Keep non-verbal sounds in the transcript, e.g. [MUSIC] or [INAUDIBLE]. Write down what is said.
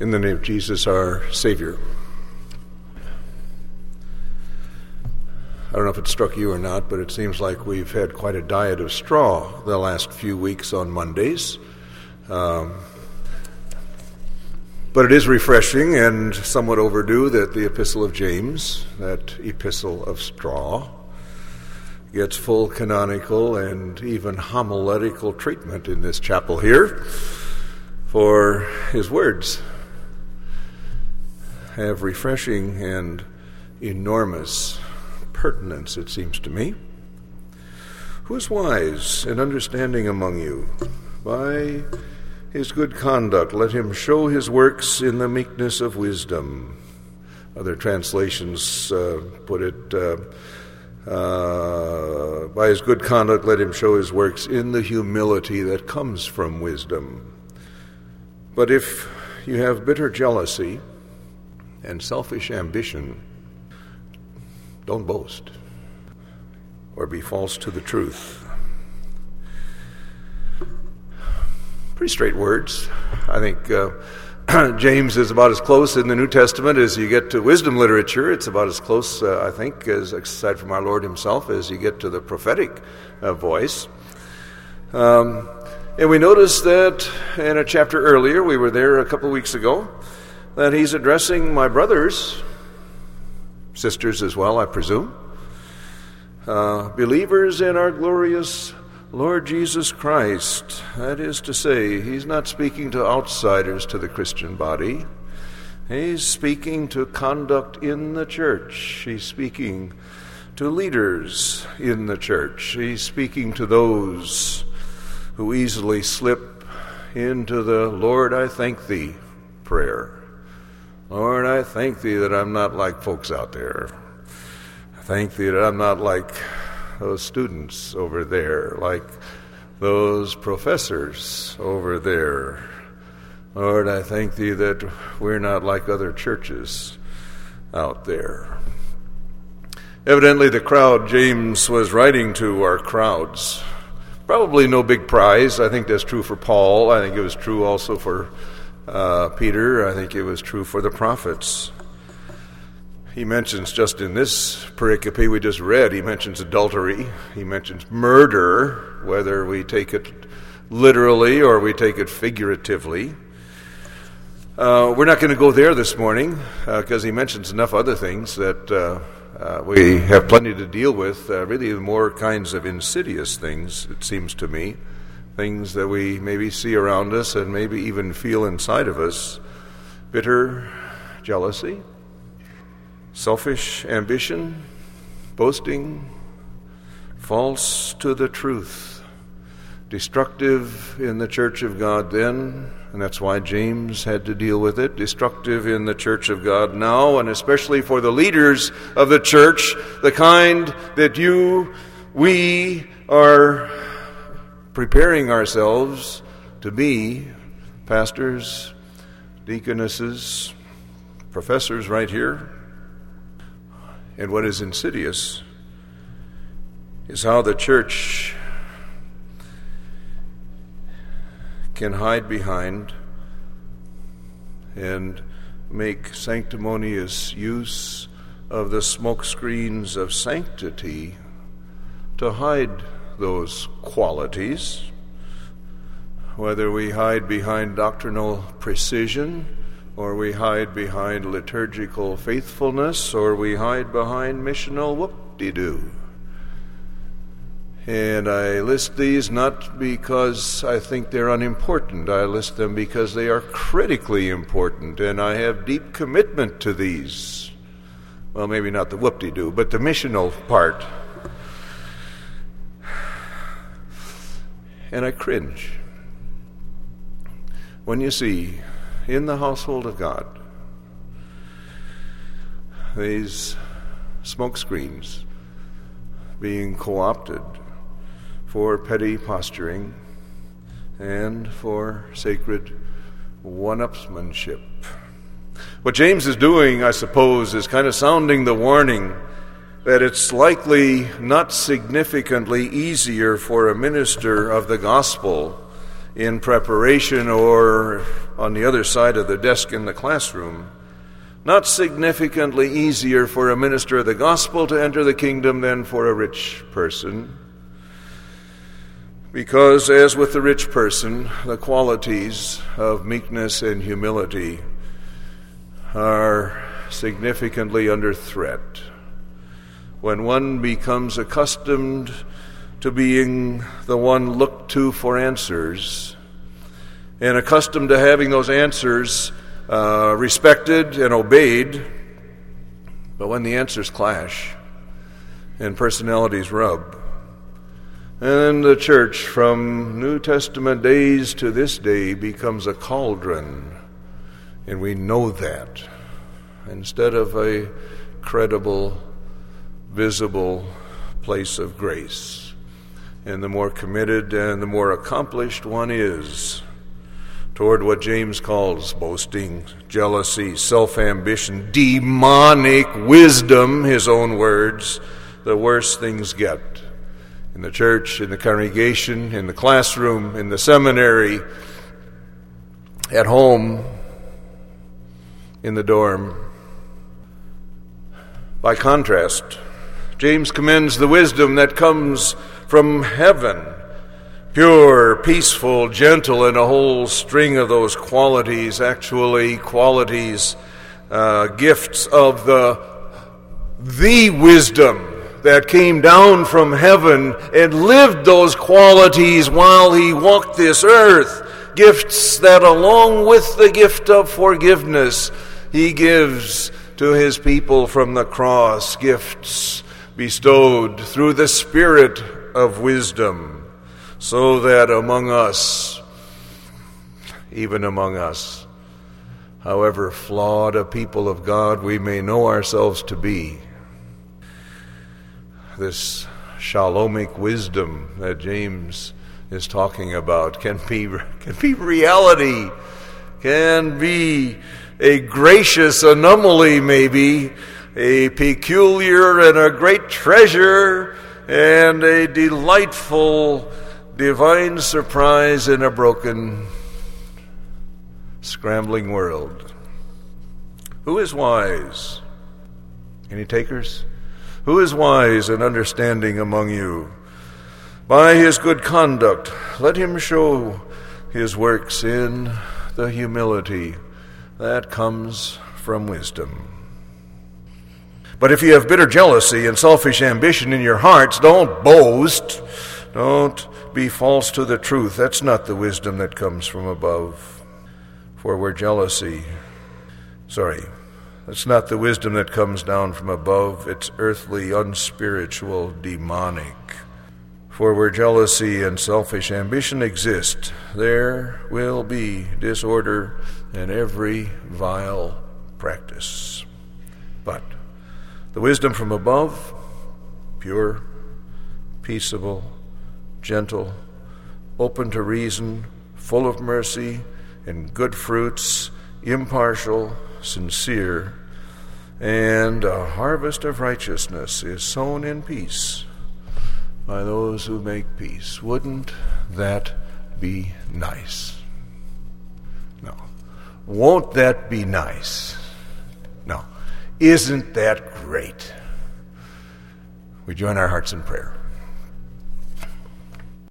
In the name of Jesus, our Savior. I don't know if it struck you or not, but it seems like we've had quite a diet of straw the last few weeks on Mondays. Um, but it is refreshing and somewhat overdue that the Epistle of James, that epistle of straw, gets full canonical and even homiletical treatment in this chapel here for his words have refreshing and enormous pertinence, it seems to me. Who is wise and understanding among you? By his good conduct, let him show his works in the meekness of wisdom. Other translations uh, put it uh, uh, by his good conduct, let him show his works in the humility that comes from wisdom. But if you have bitter jealousy, and selfish ambition, don't boast or be false to the truth. Pretty straight words. I think uh, [CLEARS THROAT] James is about as close in the New Testament as you get to wisdom literature. It's about as close, uh, I think, as aside from our Lord Himself, as you get to the prophetic uh, voice. Um, and we noticed that in a chapter earlier, we were there a couple of weeks ago, that he's addressing my brothers, sisters as well, I presume, uh, believers in our glorious Lord Jesus Christ. That is to say, he's not speaking to outsiders to the Christian body. He's speaking to conduct in the church. He's speaking to leaders in the church. He's speaking to those who easily slip into the Lord, I thank thee prayer. Lord, I thank thee that I'm not like folks out there. I thank thee that I'm not like those students over there, like those professors over there. Lord, I thank thee that we're not like other churches out there. Evidently, the crowd James was writing to are crowds. Probably no big prize. I think that's true for Paul. I think it was true also for uh, Peter. I think it was true for the prophets. He mentions just in this pericope we just read, he mentions adultery, he mentions murder, whether we take it literally or we take it figuratively. Uh, we're not going to go there this morning because uh, he mentions enough other things that uh, uh, we have plenty to deal with, uh, really, more kinds of insidious things, it seems to me things that we maybe see around us and maybe even feel inside of us. Bitter jealousy, selfish ambition, boasting, false to the truth, destructive in the church of God then, and that's why James had to deal with it, destructive in the church of God now, and especially for the leaders of the church, the kind that you, we are preparing ourselves to be pastors, deaconesses, professors right here. And what is insidious is how the church can hide behind and make sanctimonious use of the smokescreens of sanctity to hide those qualities, whether we hide behind doctrinal precision, or we hide behind liturgical faithfulness, or we hide behind missional whoop de doo. And I list these not because I think they're unimportant. I list them because they are critically important, and I have deep commitment to these. Well, maybe not the whoop de doo, but the missional part. And I cringe when you see in the household of God these smoke screens being co opted for petty posturing and for sacred one upsmanship. What James is doing, I suppose, is kind of sounding the warning that it's likely not significantly easier for a minister of the gospel in preparation or on the other side of the desk in the classroom. Not significantly easier for a minister of the gospel to enter the kingdom than for a rich person. Because, as with the rich person, the qualities of meekness and humility are significantly under threat. When one becomes accustomed to being the one looked to for answers, and accustomed to having those answers uh, respected and obeyed, but when the answers clash and personalities rub, and the church from New Testament days to this day becomes a cauldron, and we know that, instead of a credible, visible place of grace. And the more committed and the more accomplished one is toward what James calls boasting, jealousy, self ambition, demonic wisdom, his own words, the worse things get in the church, in the congregation, in the classroom, in the seminary, at home, in the dorm. By contrast, James commends the wisdom that comes from heaven pure, peaceful, gentle, and a whole string of those qualities, actually, qualities, uh, gifts of the, the wisdom that came down from heaven and lived those qualities while he walked this earth. Gifts that, along with the gift of forgiveness, he gives to his people from the cross. Gifts bestowed through the Spirit of wisdom, so that among us, even among us, however flawed a people of God we may know ourselves to be, this shalomic wisdom that James is talking about can be, [LAUGHS] can be reality, can be a gracious anomaly, maybe, a peculiar and a great treasure, and a delightful divine surprise in a broken, scrambling world. Who is wise? Any takers? Who is wise and understanding among you? By his good conduct, let him show his works in the humility that comes from wisdom. But if you have bitter jealousy and selfish ambition in your hearts, don't boast. Don't be false to the truth. That's not the wisdom that comes from above. For where jealousy, sorry, that's not the wisdom that comes down from above, it's earthly, unspiritual, demonic. For where jealousy and selfish ambition exist, there will be disorder and every vile practice. But the wisdom from above, pure, peaceable, gentle, open to reason, full of mercy and good fruits, impartial, sincere, and a harvest of righteousness is sown in peace by those who make peace. Wouldn't that be nice? No. Won't that be nice? Isn't that great? We join our hearts in prayer.